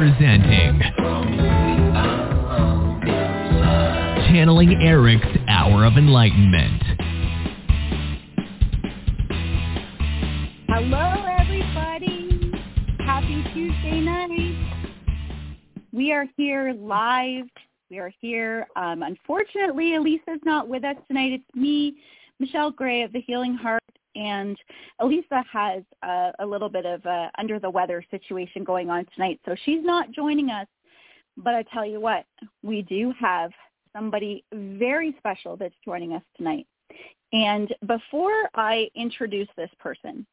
presenting Channeling Erik's Hour of Enlightenment. Hello, everybody. Happy Tuesday night. We are here live. We are here. Um, unfortunately, Elisa's not with us tonight. It's me, Michelle Gray of the Healing Heart, and Elisa has a, a little bit of a under the weather situation going on tonight, so she's not joining us. But I tell you what, we do have somebody very special that's joining us tonight. And before I introduce this person,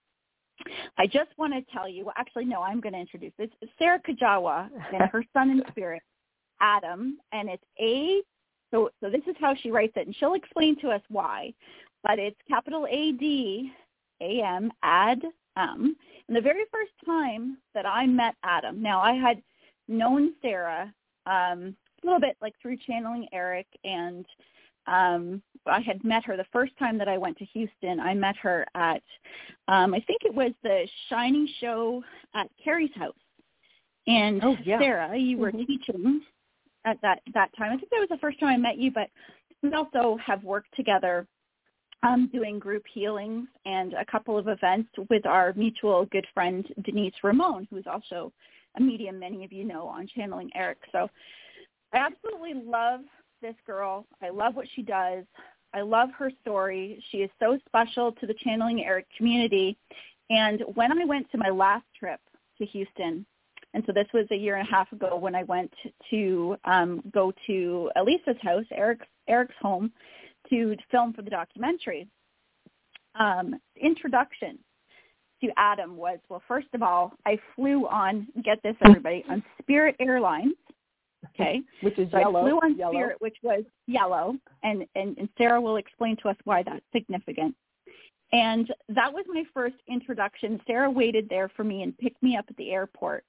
I just want to tell you, well, actually, no, I'm going to introduce this. Sara Kujawa and her son in spirit, Adam, and it's A. So, so this is how she writes it, and she'll explain to us why. But it's capital A D A M Ad um. And the very first time that I met Adam, now I had known Sara um, a little bit like through channeling Erik and um I had met her the first time that I went to Houston. I met her at um I think it was the Shining Show at Carrie's house. And oh, yeah. Sara, you were mm-hmm. teaching at that that time. I think that was the first time I met you, but we also have worked together um, doing group healings and a couple of events with our mutual good friend Denise Ramon, who's also a medium many of you know on channeling Erik. So I absolutely love this girl. I love what she does. I love her story. She is so special to the channeling Erik community. And when I went to my last trip to Houston, and so this was a year and a half ago when I went to um, go to Elisa's house, Erik's Erik's home, to film for the documentary. Um, introduction to Adam was well. First of all, I flew on. Get this, everybody, on Spirit Airlines Okay. Which is so yellow. I flew on yellow. Spirit, which was yellow, and, and, and Sara will explain to us why that's significant. And that was my first introduction. Sara waited there for me and picked me up at the airport.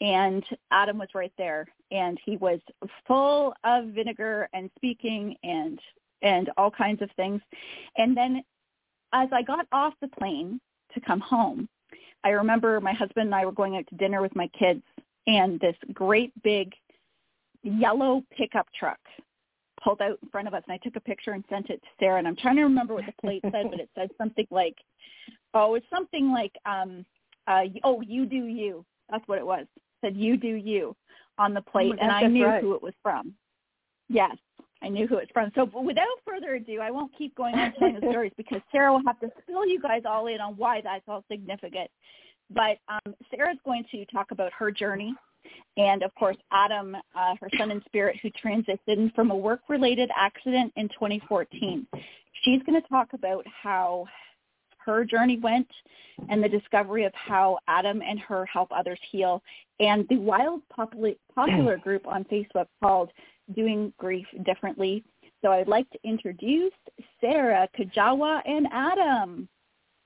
And Adam was right there, and he was full of vinegar and speaking and and all kinds of things. And then as I got off the plane to come home, I remember my husband and I were going out to dinner with my kids, and this great big yellow pickup truck pulled out in front of us and I took a picture and sent it to Sara and I'm trying to remember what the plate said, but it said something like oh, it's something like um uh oh, you do you. That's what it was. It said you do you on the plate oh and I knew right. who it was from. Yes. I knew who it's from. So without further ado, I won't keep going on telling the stories because Sara will have to fill you guys all in on why that's all significant. But um, Sara's going to talk about her journey and of course Adam, uh, her son in spirit, who transitioned from a work-related accident in 2014. She's going to talk about how her journey went and the discovery of how Adam and her help others heal, and the wild popular, popular group on Facebook called Doing Grief Differently. So I'd like to introduce Sara Kujawa and Adam.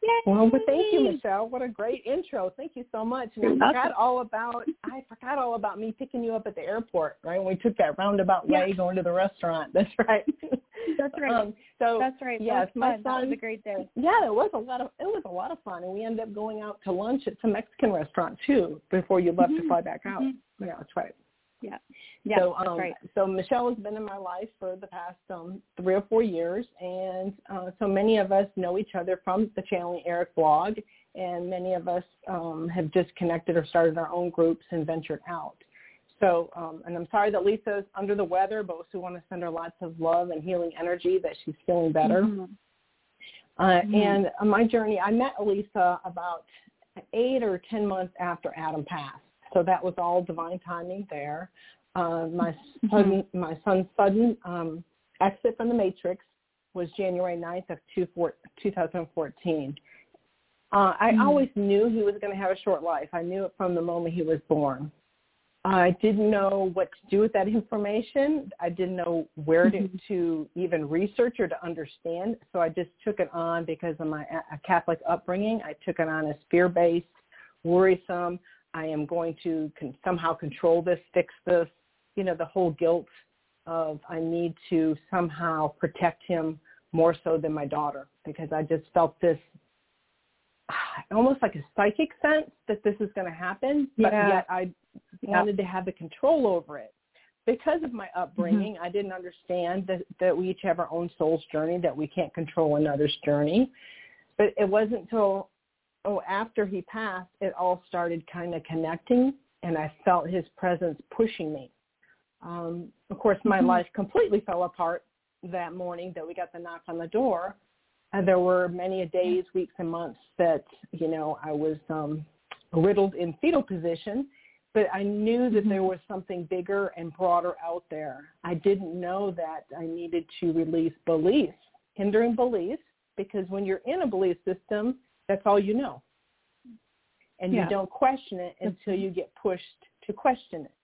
Yay! Well, thank you, Michelle. What a great intro. Thank you so much. And I forgot all about I forgot all about me picking you up at the airport, right? When we took that roundabout Yeah. way going to the restaurant. That's right. That's right. Um, so That's right. yes, that my fun. That was a great day. yeah, it was a lot of it was a lot of fun, and we ended up going out to lunch at some Mexican restaurant too before you left to Mhm. fly back out. Mhm. Yeah, that's right. Yeah. Yeah. so um, right. so Michelle has been in my life for the past um, three or four years, and uh, so many of us know each other from the Channeling Erik blog, and many of us um, have just connected or started our own groups and ventured out. So, um, and I'm sorry that Lisa's under the weather, but we want to send her lots of love and healing energy that she's feeling better. Mhm. Uh, Mhm. And uh, my journey, I met Elisa about eight or ten months after Adam passed. So that was all divine timing there. Uh, my sudden, my son's sudden um, exit from the Matrix was January 9th of two four, 2014. Uh, I Mhm. always knew he was going to have a short life. I knew it from the moment he was born. I didn't know what to do with that information. I didn't know where to, Mhm. to even research or to understand. So I just took it on because of my a Catholic upbringing. I took it on as fear-based, worrisome. I am going to con- somehow control this, fix this. You know, the whole guilt of I need to somehow protect him more so than my daughter because I just felt this almost like a psychic sense that this is going to happen, but Yeah. yet I wanted to have the control over it. Because of my upbringing, mm-hmm. I didn't understand that, that we each have our own soul's journey, that we can't control another's journey. But it wasn't until oh after he passed, it all started kind of connecting, and I felt his presence pushing me. Um, of course, my mm-hmm. life completely fell apart that morning that we got the knock on the door. And there were many days, weeks, and months that you know I was um, riddled in fetal position, but I knew that there mm-hmm. was something bigger and broader out there. I didn't know that I needed to release beliefs, hindering beliefs, because when you're in a belief system, that's all you know. And yeah. you don't question it until you get pushed to question it.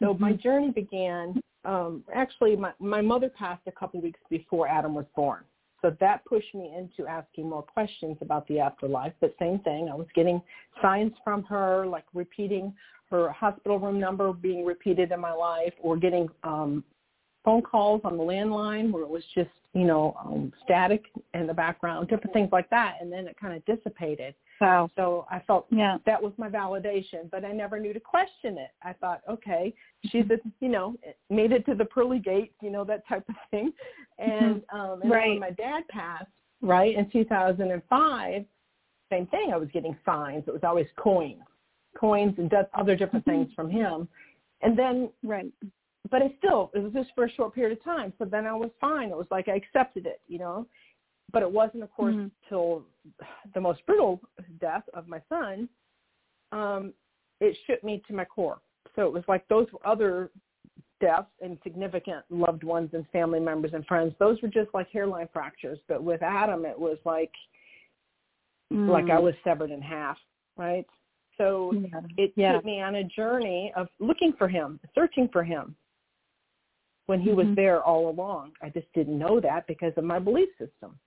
So mm-hmm. my journey began, um, actually my, my mother passed a couple weeks before Adam was born. So that pushed me into asking more questions about the afterlife. But same thing, I was getting signs from her, like repeating her hospital room number being repeated in my life, or getting um, phone calls on the landline where it was just, you know, um, static in the background, different things like that. And then it kind of dissipated. Wow. So I felt yeah. that was my validation, but I never knew to question it. I thought, okay, she's, a, you know, made it to the pearly gates, you know, that type of thing. And, um, and right. when my dad passed, right, in 2005, same thing. I was getting signs. It was always coins, coins and other different mm-hmm. things from him. And then, right. But it still, it was just for a short period of time. So then I was fine. It was like I accepted it, you know but it wasn't, of course, mm-hmm. till the most brutal death of my son. Um, it shook me to my core. So it was like those other deaths and significant loved ones and family members and friends. Those were just like hairline fractures. But with Adam, it was like mm. like I was severed in half, right? So yeah. it yeah. took me on a journey of looking for him, searching for him when he mm-hmm. was there all along. I just didn't know that because of my belief system.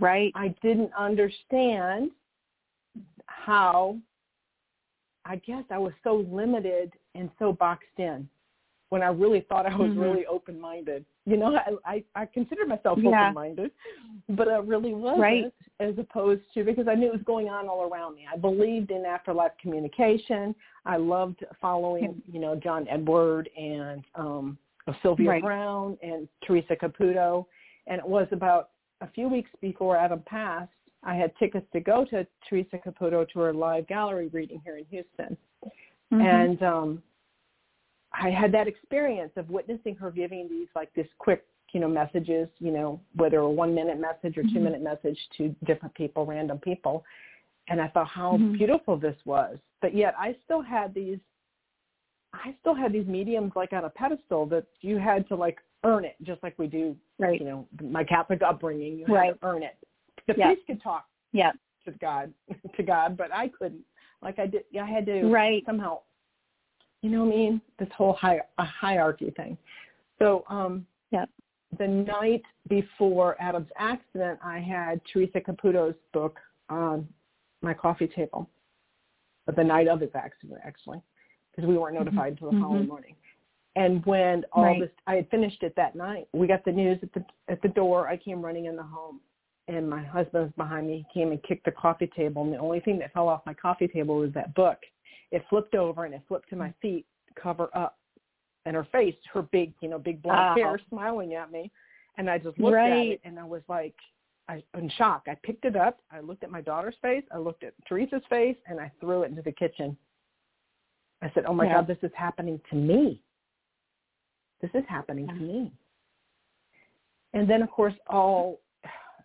Right. I didn't understand how I guess I was so limited and so boxed in when I really thought I was mm-hmm. really open minded. You know, I, I I considered myself yeah. open minded, but I really wasn't right. as opposed to because I knew it was going on all around me. I believed in afterlife communication. I loved following, you know, John Edward and um Sylvia right. Browne and Teresa Caputo. And it was about a few weeks before Adam passed, I had tickets to go to Teresa Caputo to her live gallery reading here in Houston. Mm-hmm. And um I had that experience of witnessing her giving these like this quick, you know, messages, you know, whether a one minute message or two mm-hmm. minute message to different people, random people. And I thought how mm-hmm. beautiful this was. But yet I still had these I still had these mediums like on a pedestal that you had to like earn it, just like we do, right. you know, my Catholic upbringing. You right. had to earn it. The yeah. priest could talk yeah. to God, to God, but I couldn't. Like I did, I had to right. somehow, you know what I mean? This whole hi- a hierarchy thing. So, um, yeah. the night before Adam's accident, I had Teresa Caputo's book on my coffee table. But the night of his accident, actually, because we weren't mm-hmm. notified until the mm-hmm. following morning. And when all right. this, I had finished it that night. We got the news at the at the door. I came running in the home, and my husband was behind me. He came and kicked the coffee table, and the only thing that fell off my coffee table was that book. It flipped over and it flipped to my feet, cover up, and her face, her big, you know, big black hair, smiling at me, and I just looked right. at it, and I was like, I in shock. I picked it up. I looked at my daughter's face. I looked at Teresa's face, and I threw it into the kitchen. I said, "Oh my yeah. God, this is happening to me." this is happening to me. And then, of course, all,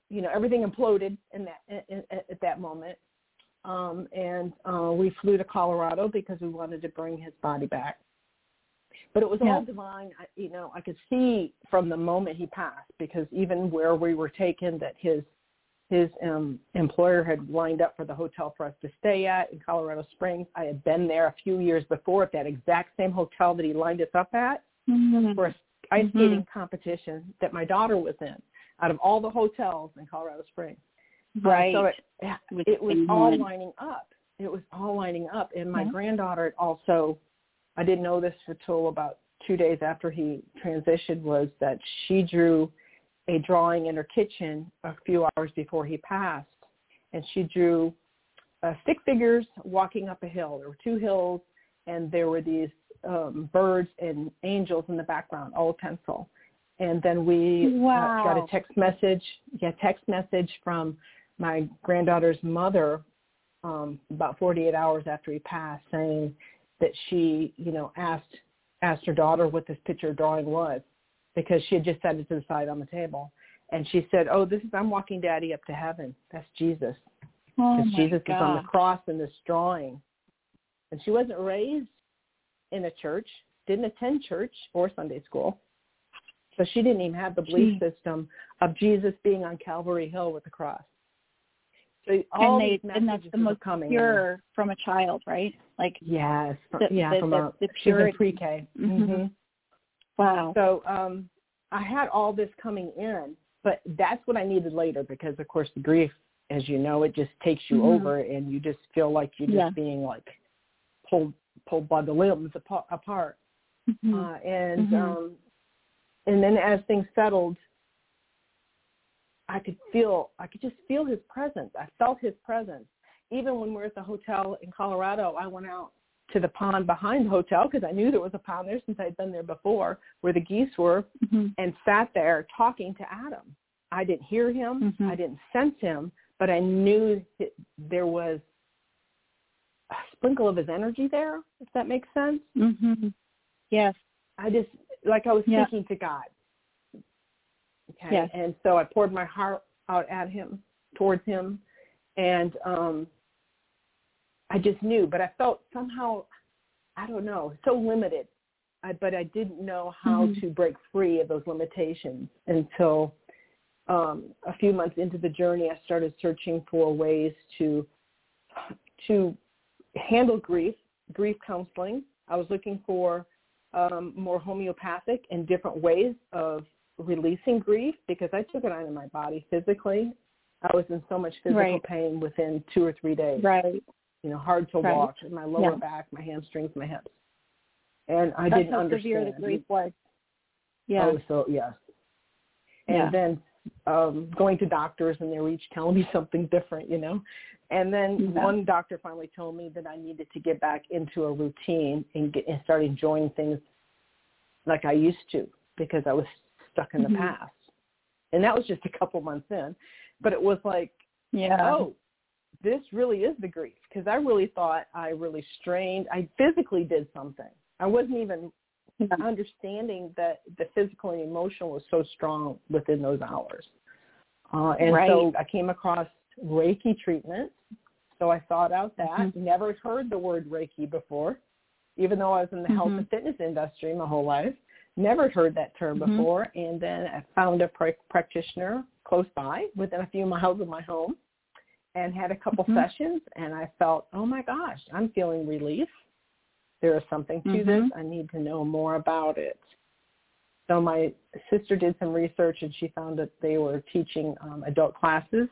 you know, everything imploded in that in, at that moment. Um, and uh, we flew to Colorado because we wanted to bring his body back. But it was yeah. all divine. I, you know, I could see from the moment he passed because even where we were taken, that his his um, employer had lined up for the hotel for us to stay at in Colorado Springs. I had been there a few years before at that exact same hotel that he lined us up at mm-hmm. for a ice skating mm-hmm. competition that my daughter was in out of all the hotels in Colorado Springs. Right. Um, so it, it was all lining up. It was all lining up. And my granddaughter also, I didn't know this until about two days after he transitioned, was that she drew a drawing in her kitchen a few hours before he passed. And she drew uh, stick figures walking up a hill. There were two hills and there were these um, birds and angels in the background, all pencil. And then we wow. uh, got a text message, yeah, text message from my granddaughter's mother um, about 48 hours after he passed, saying that she, you know, asked asked her daughter what this picture drawing was because she had just set it to the side on the table, and she said, "Oh, this is I'm walking Daddy up to heaven. That's Jesus. Oh Jesus God. is on the cross in this drawing." And she wasn't raised in a church, didn't attend church or Sunday school. So she didn't even have the belief Jeez. system of Jesus being on Calvary Hill with the cross. So all and they these and that's the most coming. pure from a child, right? Like Yes, the- yeah, the- from the- a the she was in pre-K. Mhm. hmm wow. So um, I had all this coming in, but that's what I needed later because, of course, the grief, as you know, it just takes you Mhm. over, and you just feel like you're just Yeah. being like pulled pulled by the limbs apa- apart. Mhm. Uh, and Mhm. um, and then as things settled, I could feel I could just feel his presence. I felt his presence. Even when we were at the hotel in Colorado, I went out to the pond behind the hotel because I knew there was a pond there since I'd been there before, where the geese were, Mhm. and sat there talking to Adam. I didn't hear him, Mhm. I didn't sense him, but I knew there was a sprinkle of his energy there. If that makes sense. Mhm. Yes. I just like I was Yeah. speaking to God. Okay. Yes. And so I poured my heart out at him, towards him, and um I just knew, but I felt somehow I don't know, so limited. I, but I didn't know how Mhm. to break free of those limitations until um a few months into the journey I started searching for ways to to handle grief, grief counseling. I was looking for um, more homeopathic and different ways of releasing grief because I took it on in my body physically. I was in so much physical Right. pain within two or three days. Right. You know, hard to Right. walk, my lower Yeah. back, my hamstrings, my hips, and I That's didn't understand. severe the grief was. Yeah. Oh, so yes. And Yeah. then um going to doctors and they were each telling me something different, you know. And then Yeah. one doctor finally told me that I needed to get back into a routine and get and start enjoying things like I used to because I was stuck in the past. And that was just a couple months in. But it was like, yeah. oh, this really is the grief because I really thought I really strained. I physically did something. I wasn't even understanding that the physical and emotional was so strong within those hours. Uh, and Right. so I came across Reiki treatment. So I sought out that. Mhm. Never heard the word Reiki before, even though I was in the health Mhm. and fitness industry my whole life. Never heard that term Mhm. before. And then I found a pra- practitioner close by within a few miles of my home and had a couple Mhm. sessions and I felt, oh my gosh, I'm feeling relief. There is something to Mhm. this. I need to know more about it. So my sister did some research and she found that they were teaching um, adult classes,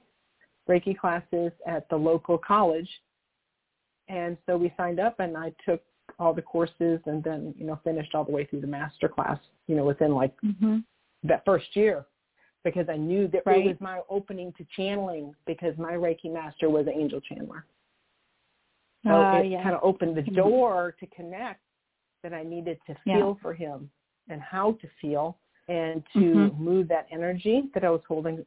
Reiki classes at the local college. And so we signed up and I took all the courses and then, you know, finished all the way through the master class, you know, within like Mhm. that first year because I knew that Right. it was my opening to channeling because my Reiki master was an angel channeler. So Ah, it yeah. kind of opened the Mhm. door to connect that I needed to Yeah. feel for him and how to feel and to Mhm. move that energy that I was holding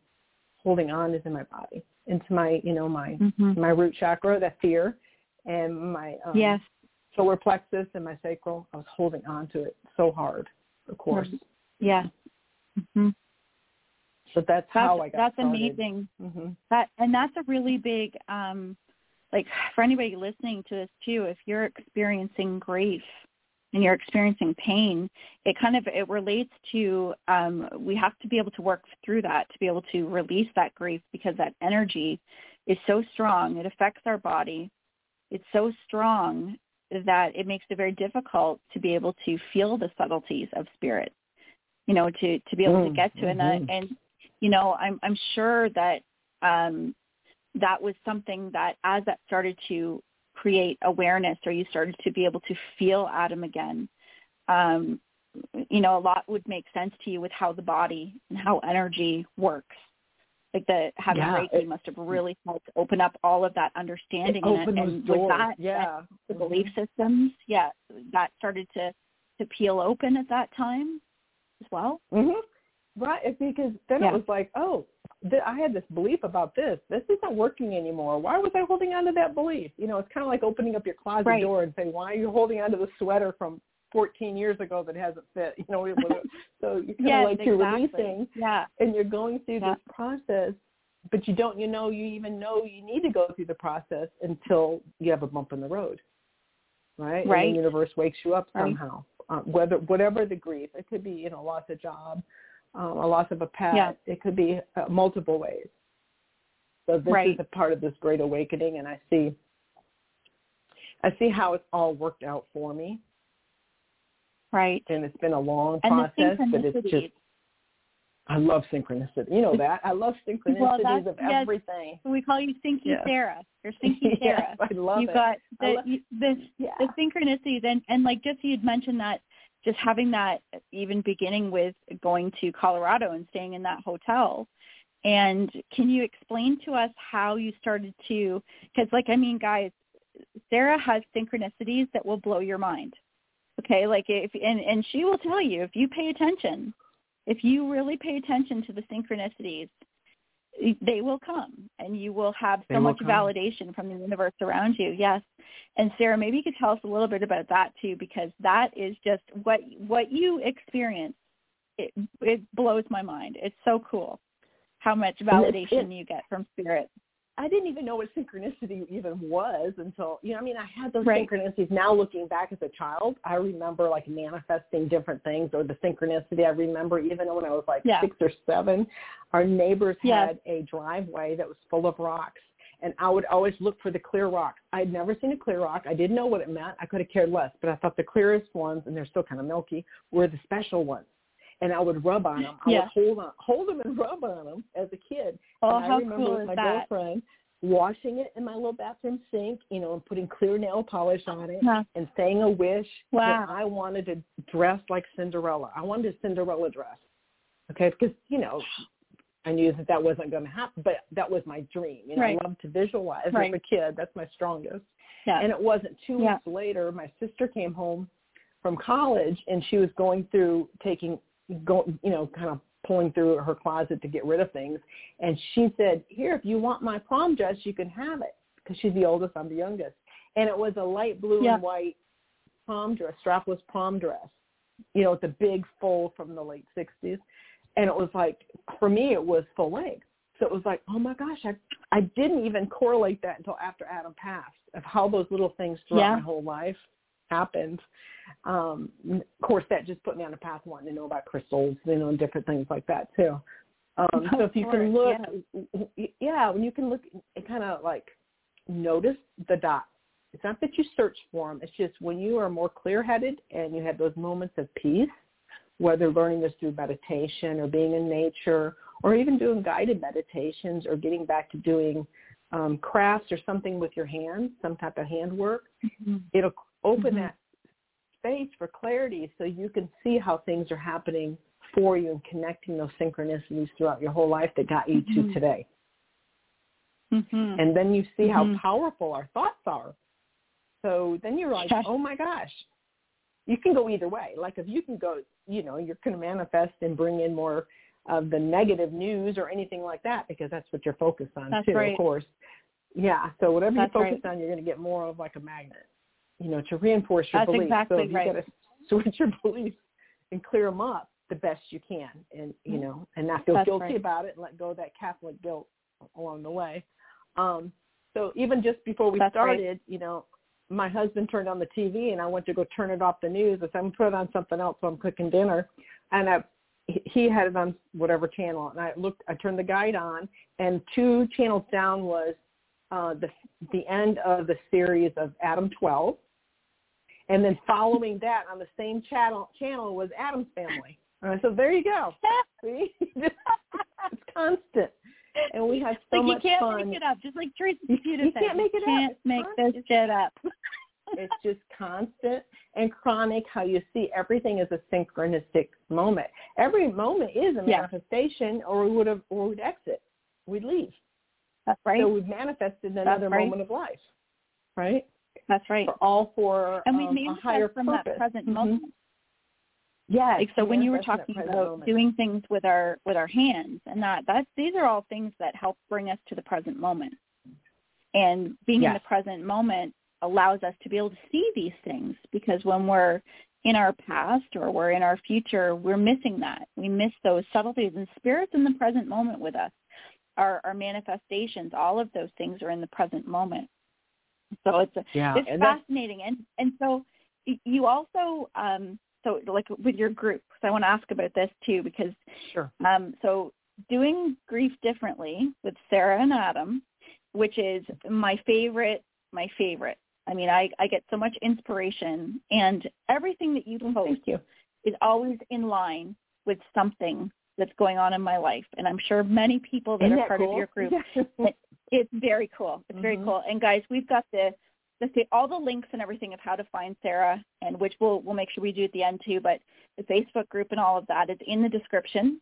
holding on is in my body into my you know my Mhm. my root chakra that fear and my um, Yes. solar plexus and my sacral I was holding on to it so hard of course. Yeah. Mhm. So that's, That's how I got that's started. amazing. hmm That and that's a really big um like for anybody listening to this too, if you're experiencing grief and you're experiencing pain, it kind of it relates to um we have to be able to work through that to be able to release that grief because that energy is so strong. It affects our body. It's so strong that it makes it very difficult to be able to feel the subtleties of spirit. You know, to to be able to Mm, get to it. and that- mhm. and you know, I'm I'm sure that um that was something that as that started to create awareness or you started to be able to feel Adam again, um, you know, a lot would make sense to you with how the body and how energy works. Like the having Yeah, Reiki it- must have really helped open up all of that understanding It and, and with that yeah. the belief systems, yeah, that started to to peel open at that time as well. Mhm. Right, it's because then Yeah. it was like, oh, th- I had this belief about this. This isn't working anymore. Why was I holding on to that belief? You know, it's kind of like opening up your closet Right. door and saying, why are you holding on to the sweater from 14 years ago that hasn't fit? You know, so you're kind yes, of like you're releasing Yeah, and you're going through Yeah. this process, but you don't, you know, you even know you need to go through the process until you have a bump in the road, right? Right. And the universe wakes you up Right. somehow, uh, whether whatever the grief. It could be, you know, loss of job, um, a loss of a pet. Yeah. It could be uh, multiple ways. So this Right. is a part of this great awakening, and I see, I see how it's all worked out for me, right. and it's been a long And process, but it's just I love synchronicity. You know that. I love synchronicities Well, of yes. everything. we call you Stinky Yes. Sara. You're Stinky Sara. yes, I love You've it. got the love- you, the yeah. the synchronicities and and like just you'd mentioned that just having that even beginning with going to Colorado and staying in that hotel. And can you explain to us how you started to because like I mean guys Sara has synchronicities that will blow your mind. Okay like if and and she will tell you if you pay attention if you really pay attention to the synchronicities they will come and you will have so will much come. validation from the universe around you yes. And sara maybe you could tell us a little bit about that too because that is just what what you experience it it blows my mind. It's so cool how much validation it- you get from spirit I didn't even know what synchronicity even was until you know. I mean, I had those Right. synchronicities. Now looking back as a child, I remember like manifesting different things or the synchronicity. I remember even when I was like Yeah. six or seven, our neighbors Yes. had a driveway that was full of rocks. And I would always look for the clear rocks. I had never seen a clear rock. I didn't know what it meant. I could have cared less, but I thought the clearest ones, and they're still kind of milky, were the special ones. And I would rub on them. I Yeah. would hold on, hold them and rub on them as a kid. oh and I how remember cool with my that girlfriend washing it in my little bathroom sink, you know, and putting clear nail polish on it Yeah. and saying a wish Wow. that I wanted to dress like Cinderella. I wanted a Cinderella dress. Okay, because, you know, I knew that that wasn't going to happen, but that was my dream. You know, Right. I love to visualize Right. as a kid. That's my strongest. yeah And it wasn't two Yeah. weeks later, my sister came home from college and she was going through taking, go, you know, kind of pulling through her closet to get rid of things. And she said, here, if you want my prom dress, you can have it. Because she's the oldest, I'm the youngest. And it was a light blue Yeah. and white prom dress, strapless prom dress, you know, with the big fold from the late 60s. And it was like, for me, it was full length. So it was like, oh my gosh, I I didn't even correlate that until after Adam passed of how those little things throughout Yeah. my whole life happened. Um, of course, that just put me on a path wanting to know about crystals, you know, and different things like that too. Um, so if you course, can look, yeah, when you can look and kind of like notice the dots. It's not that you search for them. It's just when you are more clear-headed and you have those moments of peace, whether learning this through meditation or being in nature or even doing guided meditations or getting back to doing um, crafts or something with your hands, some type of handwork, Mhm. it'll open Mhm. that space for clarity so you can see how things are happening for you and connecting those synchronicities throughout your whole life that got you to Mhm. today. Mhm. And then you see how Mhm. powerful our thoughts are. So then you're like, oh my gosh. You can go either way. Like if you can go, you know, you're going to manifest and bring in more of the negative news or anything like that because that's what you're focused on That's too, right. of course. Yeah. So whatever That's you focus right. on, you're going to get more of like a magnet, you know, to reinforce your That's beliefs. exactly so you right. got to switch your beliefs and clear them up the best you can and, you know, and not feel That's guilty right. about it and let go of that Catholic guilt along the way. Um, so even just before we That's right. started, you know, my husband turned on the TV and I went to go turn it off the news. I said, I'm put it on something else while I'm cooking dinner. And I, he- he had it on whatever channel. And I looked, I turned the guide on and two channels down was uh, the, the end of the series of Adam 12. And then following that on the same channel, channel was Addams Family. I said, there you go. See? it's constant. And we had so like much you can't make it up. Just like Teresa You- you can't make it up. can't It's make fun. this shit up. it's just constant and chronic how you see everything as a synchronistic moment. Every moment is a Yeah. manifestation or we would have or we'd exit. we'd leave. That's right. So we've manifested another right. moment of life, right? That's right. For all for And we um, higher from purpose. that present Mhm. moment. Yes. Like so when you were manifest in that talking about moment. doing things with our with our hands and that that's these are all things that help bring us to the present moment. And being in the present moment allows us to be able to see these things because when we're in our past or we're in our future, we're missing that. We miss those subtleties and spirits in the present moment with us. Our our manifestations, all of those things are in the present moment. So it's a, yeah, it's and fascinating and and so you also um so like with your group so i want to ask about this too because sure. um so doing grief differently with sara and adam which is my favorite my favorite i mean i i get so much inspiration and everything that you post Thank you. is always in line with something that's going on in my life and i'm sure many people that Isn't are that part cool? of your group. it's very cool. It's very Mhm. cool. And guys, we've got the the say all the links and everything of how to find Sara, and which we'll we'll make sure we do at the end too. But the Facebook group and all of that is in the description,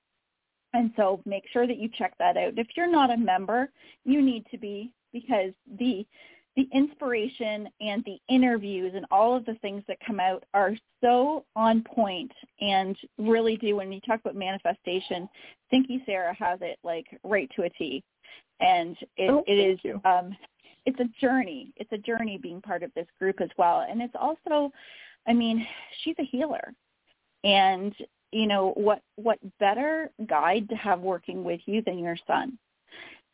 and so make sure that you check that out. If you're not a member, you need to be because the the inspiration and the interviews and all of the things that come out are so on point and really do when you talk about manifestation thinky sara has it like right to a t and it, Oh, it is you. um it's a journey. It's a journey being part of this group as well. And it's also i mean she's a healer. And you know what what better guide to have working with you than your son?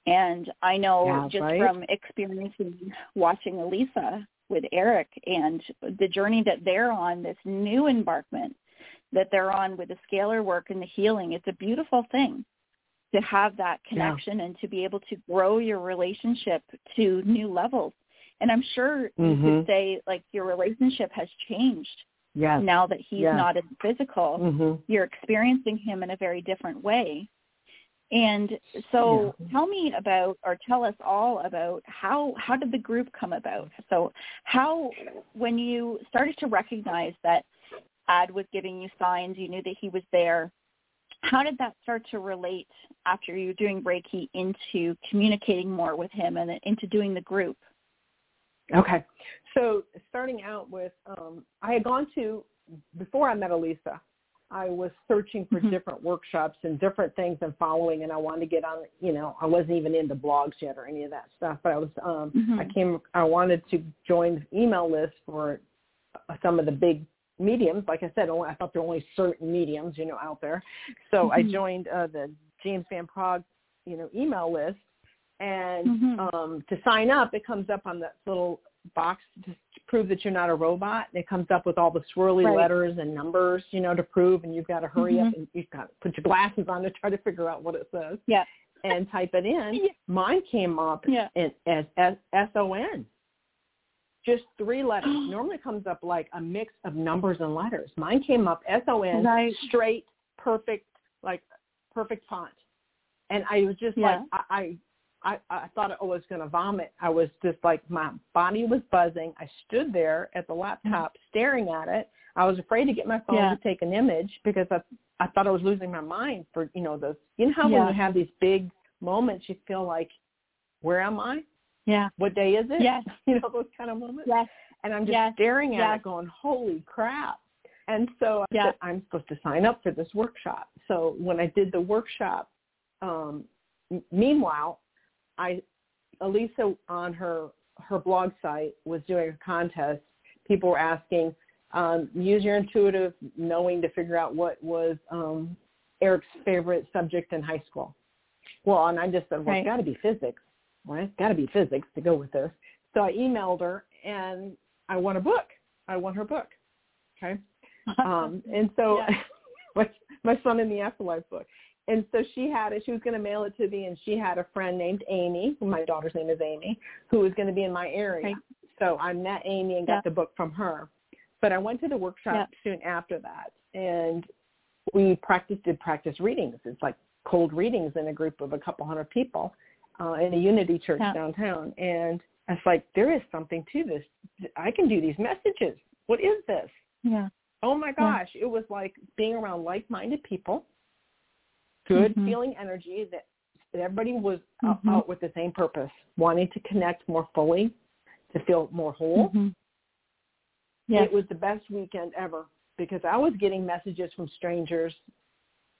And i know Yeah, just right? from experiencing watching elisa with erik and the journey that they're on this new embarkment that they're on with the scalar work and the healing it's a beautiful thing to have that Yeah. connection and to be able to grow your relationship to new levels and i'm sure you Mhm. could say like your relationship has changed Yes. now that he's Yes. not in physical Mhm. you're experiencing him in a very different way and so Yeah. tell me about or tell us all about how how did the group come about so how when you started to recognize that ad was giving you signs you knew that he was there how did that start to relate after you were doing reiki into communicating more with him and into doing the group Okay. So starting out with, um, I had gone to, before I met Elisa, I was searching for Mhm. different workshops and different things and following, and I wanted to get on, you know, I wasn't even into blogs yet or any of that stuff, but I was, um, Mhm. I came, I wanted to join the email list for some of the big mediums. Like I said, only, I thought there were only certain mediums, you know, out there. So I Mhm. joined uh, the James Van Praagh, you know, email list, and Mhm. um, to sign up, it comes up on that little box to prove that you're not a robot. And it comes up with all the swirly Right. letters and numbers, you know, to prove, and you've got to hurry up Mhm. and you've got to put your glasses on to try to figure out what it says yeah and type it in. Yeah. Mine came up Yeah. in, as S S O N. Just three letters. Normally it comes up like a mix of numbers and letters. Mine came up S O N, Right. straight, perfect, like perfect font. And I was just Yeah. like, I, I, I, I thought I was going to vomit. I was just like, my body was buzzing. I stood there at the laptop staring at it. I was afraid to get my phone Yeah. to take an image because I, I thought I was losing my mind for, you know, those, you know how Yeah. when you have these big moments, you feel like, where am I? Yeah What day is it? Yes. You know, those kind of moments. yes And I'm just Yes. staring at Yes. it going, holy crap. And so I said, I'm supposed to sign up for this workshop. So when I did the workshop, um, meanwhile, I, Elisa on her, her blog site was doing a contest. People were asking, um, use your intuitive knowing to figure out what was um, Erik's favorite subject in high school. Well, and I just said, well, Right. it's got to be physics. Well, it's got to be physics to go with this. So I emailed her and I want a book. I want her book. Okay. Um, and so Yeah. my, my son in the afterlife book. And so she had it. She was going to mail it to me, and she had a friend named Amy. My daughter's name is Amy, who was going to be in my area. Right. So I met Amy and got Yeah. the book from her. But I went to the workshop Yeah. soon after that, and we practiced did practice readings. It's like cold readings in a group of a couple hundred people uh, in a Unity church Yeah. downtown. And I was like, there is something to this. I can do these messages. What is this? yeah Oh my gosh, it was like being around like-minded people, good Mhm. feeling energy that everybody was out- Mhm. out with the same purpose, wanting to connect more fully, to feel more whole. Mhm. Yes. It was the best weekend ever because I was getting messages from strangers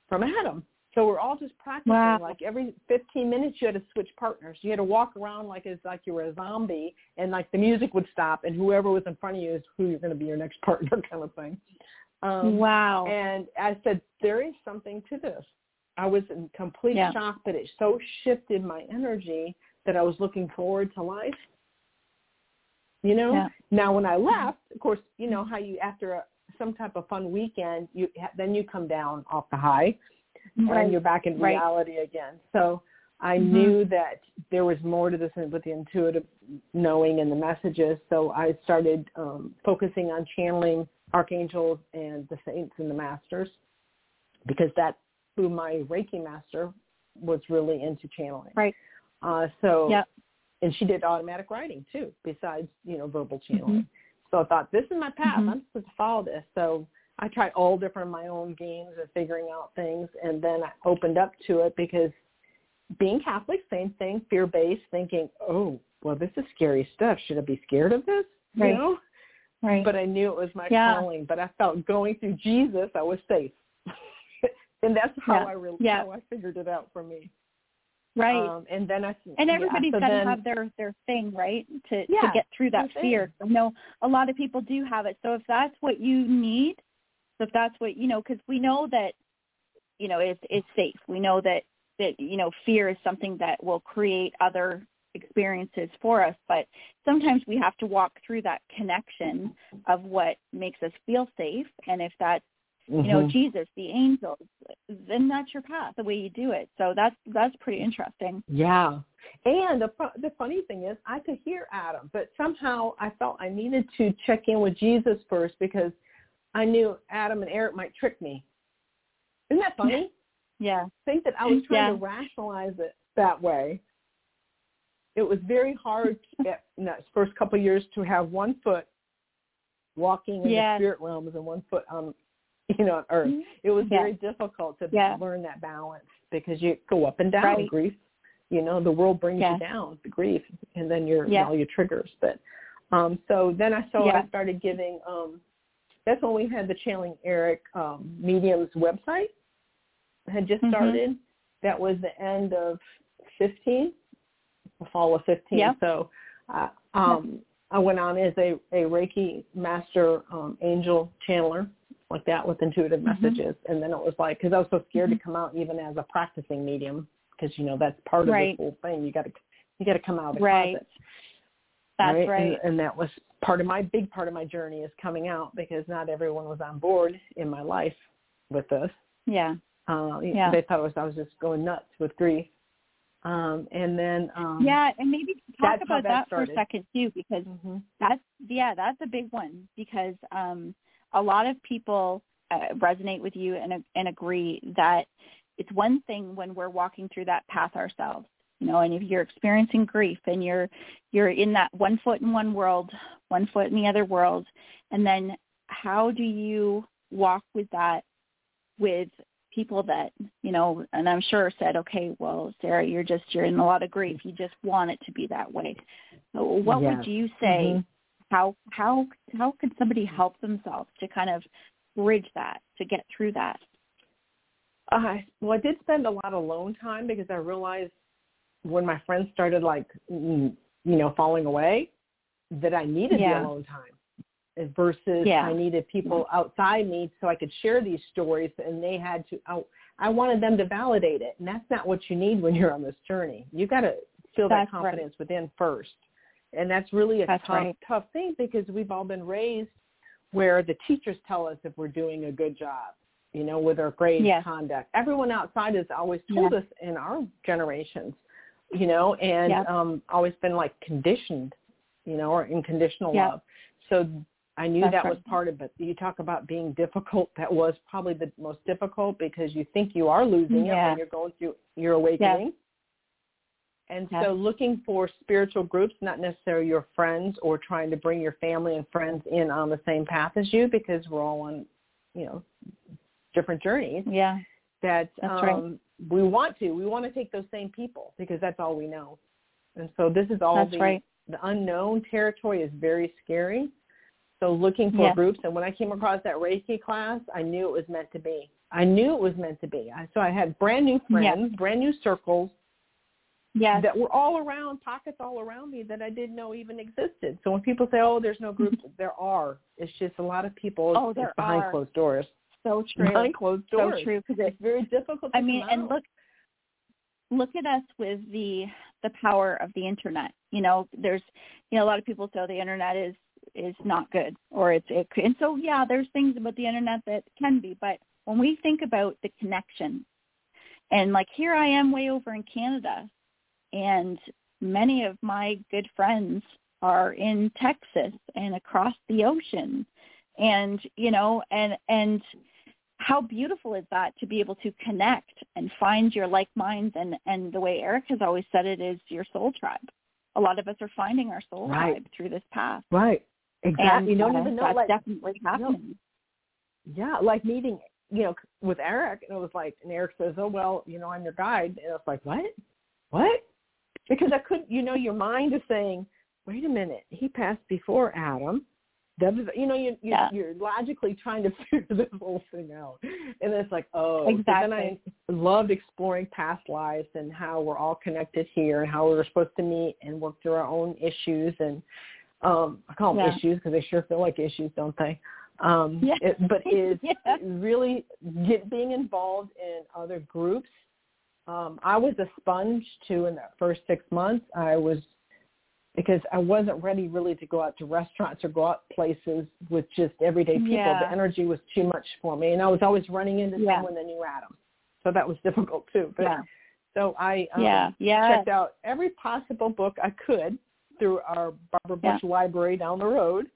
from Adam. So we're all just practicing. Wow. Like every 15 minutes, you had to switch partners. You had to walk around like it's like you were a zombie, and like the music would stop, and whoever was in front of you is who you're going to be your next partner, kind of thing. Um, wow. And I said, there is something to this. I was in complete Yeah. shock, but it so shifted my energy that I was looking forward to life. You know. Yeah. Now, when I left, of course, you know how you after a, some type of fun weekend, you then you come down off the high, Right. and you're back in Right. reality again. So I Mhm. knew that there was more to this with the intuitive knowing and the messages. So I started um, focusing on channeling archangels and the saints and the masters because that's who my Reiki master was really into channeling. Right. Uh, so, Yep. and she did automatic writing too, besides, you know, verbal channeling. Mhm. So I thought, this is my path. Mhm. I'm supposed to follow this. So I tried all different of my own games of figuring out things, and then I opened up to it because being Catholic, same thing, fear-based, thinking, oh, well, this is scary stuff. Should I be scared of this? Right. You know? Right. But I knew it was my Yeah. calling. But I felt going through Jesus, I was safe. and that's how Yeah. I really Yeah. how I figured it out for me. right. Um, and then I and yeah, everybody's so got to have their their thing, right? To Yeah, to get through that fear. I know a lot of people do have it. So if that's what you need, so if that's what you know, because we know that you know it's it's safe. We know that that you know fear is something that will create other experiences for us but sometimes we have to walk through that connection of what makes us feel safe and if that's you know Mhm. jesus the angels then that's your path the way you do it so that's that's pretty interesting Yeah. And the the funny thing is, I could hear Adam, but somehow I felt I needed to check in with Jesus first because I knew Adam and Erik might trick me. Isn't that funny? yeah Think that I was trying Yeah. to rationalize it that way. It was very hard at, in that first couple of years to have one foot walking in Yes. the spirit realms and one foot on, you know, on earth. It was very difficult to learn that balance because you go up and down Right. grief. You know, the world brings you down, the grief, and then your all your triggers. But um so then I so. I started giving um that's when we had the channeling Erik um mediums website had just Mhm. started. That was the end of fifteen, the fall of fifteen. Yeah. So uh, um I went on as a, a Reiki master um, angel channeler, like that, with intuitive Mhm. messages. And then it was like, because I was so scared Mhm. to come out even as a practicing medium, because you know that's part of the whole thing. You got to you got to come out of the Right. closet. that's right, And, and that was part of my big part of my journey is coming out because not everyone was on board in my life with this. yeah Uh, Yeah. They thought it was I was just going nuts with grief. Um, and then um, yeah and maybe talk about that that, for a second too because mhm. that's yeah that's a big one because um a lot of people uh, resonate with you and and agree that it's one thing when we're walking through that path ourselves you know and if you're experiencing grief and you're you're in that one foot in one world one foot in the other world and then how do you walk with that with people that you know and i'm sure said okay well sara you're just you're in a lot of grief you just want it to be that way so what Yes. would you say Mhm. how how how could somebody help themselves to kind of bridge that to get through that Uh, well, I did spend a lot of alone time because I realized when my friends started like, you know, falling away, that I needed Yeah. the alone time eh, versus Yeah. I needed people mm-hmm. outside me so I could share these stories and they had to, I, I wanted them to validate it. And that's not what you need when you're on this journey. You got to feel that That's right. confidence within first. And that's really a That's tough, right. tough thing because we've all been raised where the teachers tell us if we're doing a good job, you know, with our grades, Yes. conduct. Everyone outside has always told us in our generations, you know, and Yeah. um always been like conditioned, you know, or unconditional Yeah. love. So I knew That's that right. was part of it. You talk about being difficult. That was probably the most difficult because you think you are losing it Yeah. when you're going through your awakening. And Yeah. so looking for spiritual groups, not necessarily your friends or trying to bring your family and friends in on the same path as you because we're all on, you know, different journeys. yeah that That's um, right. we want to. We want to take those same people because that's all we know. And so this is all That's the, right. the unknown territory is very scary. So looking for Yes. groups, and when I came across that Reiki class, I knew it was meant to be. I knew it was meant to be. I, so I had brand new friends, brand new circles Yes. that were all around, pockets all around me that I didn't know even existed. So when people say, "Oh, there's no group," there are. It's just a lot of people. Oh, there behind are. closed doors. So true. Behind closed So true because It's very difficult. To I mean, and out. look, look at us with the the power of the internet. You know, there's, you know, a lot of people say oh, the internet is is not good, or it's it. And so, yeah, there's things about the internet that can be, but when we think about the connection, and like here I am way over in Canada, and many of my good friends are in Texas and across the ocean, and you know, and and how beautiful is that to be able to connect and find your like minds and and the way Erik has always said it is your soul tribe. A lot of us are finding our soul Right. tribe through this path. right, exactly. And you don't uh, even know that's like definitely happening. yeah, like meeting, you know, with Erik, and it was like, and Erik says, "Oh well, you know, I'm your guide," and I was like, "What? What?" Because I couldn't, you know, your mind is saying, "Wait a minute, he passed before Adam." Da, da. You know, you, you, Yeah. you're logically trying to figure this whole thing out, and it's like, oh, so then I loved exploring past lives and how we're all connected here, and how we were supposed to meet and work through our own issues, and um, I call them Yeah. issues because they sure feel like issues, don't they? Um, Yeah. it, but is Yeah. really get being involved in other groups. Um, I was a sponge too in that first six months. I was because I wasn't ready really to go out to restaurants or go out places with just everyday people. Yeah. The energy was too much for me, and I was always running into Yeah. someone that knew Adam, so that was difficult too. But Yeah. so I um, yeah. Yeah. checked out every possible book I could through our Barbara Bush library down the road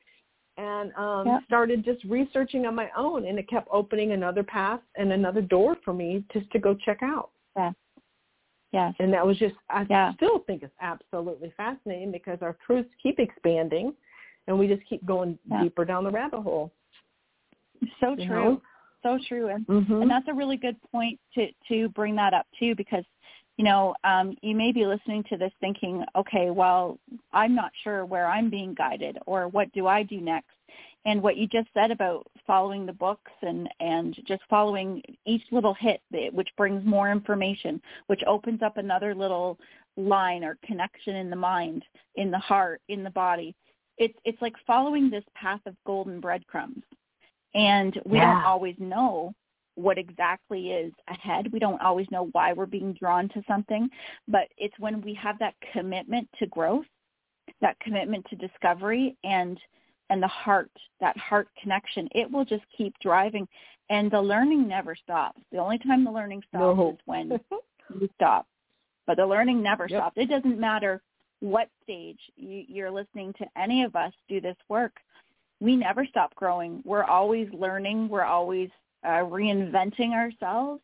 and um Yeah. started just researching on my own and it kept opening another path and another door for me just to go check out. Yes. And that was just I Yeah. still think it's absolutely fascinating because our truths keep expanding and we just keep going Yeah. deeper down the rabbit hole. So true. know? So true. And Mhm. and that's a really good point to to bring that up too because you know um you may be listening to this thinking okay well i'm not sure where i'm being guided or what do i do next and what you just said about following the books and and just following each little hit which brings more information which opens up another little line or connection in the mind in the heart in the body. It's it's like following this path of golden breadcrumbs. And we don't always know what exactly is ahead. We don't always know why we're being drawn to something, but it's when we have that commitment to growth, that commitment to discovery and and the heart, that heart connection, it will just keep driving and the learning never stops. The only time the learning stops No. is when you stop. But the learning never Yep. stops. It doesn't matter what stage you, you're listening to any of us do this work. We never stop growing. We're always learning. We're always uh, reinventing ourselves,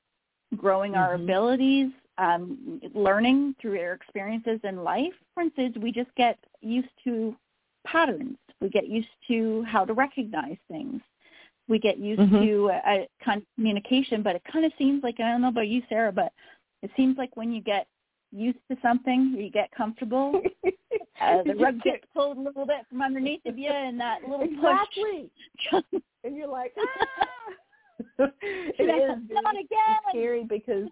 growing our Mhm. abilities, um, learning through our experiences in life. For instance, we just get used to patterns. We get used to how to recognize things. We get used Mhm. to a, a kind of communication, but it kind of seems like, I don't know about you, Sara, but it seems like when you get used to something, you get comfortable, uh, the rug gets pulled a little bit from underneath of you and that little exactly. push. And you're like, ah. it Yeah, is not again. scary because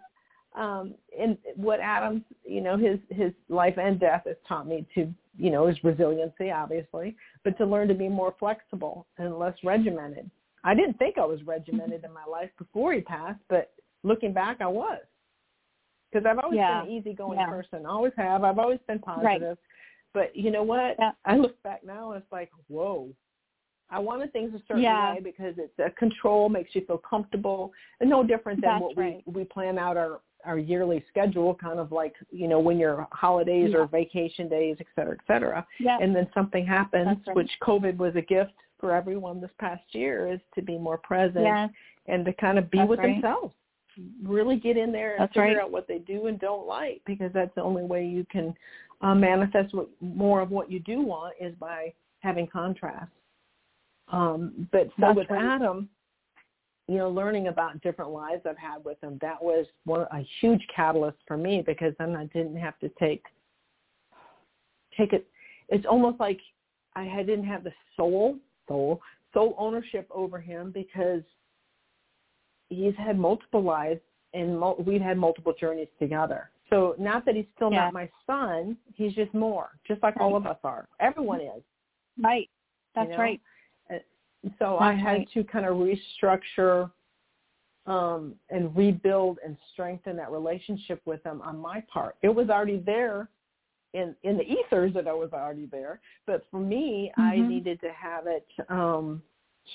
um and what Adams, you know, his his life and death has taught me to, you know, is resiliency obviously, but to learn to be more flexible and less regimented. I didn't think I was regimented in my life before he passed, but looking back I was. Because I've always Yeah. been an easygoing Yeah. person. Always have. I've always been positive. Right. But you know what? Yeah. I look back now and it's like, whoa. I wanted things a certain way because it's a control, makes you feel comfortable, and no different than That's what right. we we plan out our our yearly schedule, kind of like you know when your holidays Yeah. or vacation days, et cetera, et cetera. yeah. And then something happens, right. which COVID was a gift for everyone this past year, is to be more present yeah. and to kind of be That's with right. themselves. Really get in there and That's figure right. out what they do and don't like, because that's the only way you can uh, manifest what, more of what you do want is by having contrast. Um, but so That's with. Adam, you know, learning about different lives I've had with him, that was one a huge catalyst for me because then I didn't have to take take it. It's almost like I didn't have the soul soul soul ownership over him because he's had multiple lives and mul- we've had multiple journeys together. So not that he's still Yeah. not my son, he's just more, just like all of us are. Everyone is. Right. That's know? right. So I had to kind of restructure um, and rebuild and strengthen that relationship with them on my part. It was already there in in the ethers that I was already there, but for me, I Mhm. needed to have it um,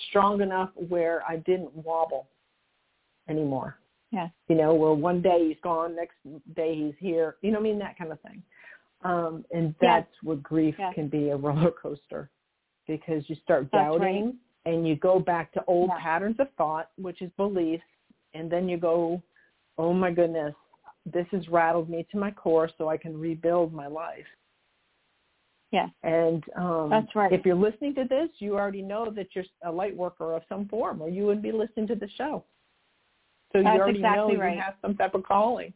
strong enough where I didn't wobble anymore. Yeah. You know, where one day he's gone, next day he's here. You know, what I mean that kind of thing. Um, and Yes. that's where grief Yes. can be a roller coaster because you start That's right. And you go back to old Yeah. patterns of thought, which is beliefs, and then you go, oh my goodness, this has rattled me to my core so I can rebuild my life. Yeah. And um, That's right. if you're listening to this, you already know that you're a light worker of some form, or you wouldn't be listening to the show. So you already exactly know right. you have some type of calling.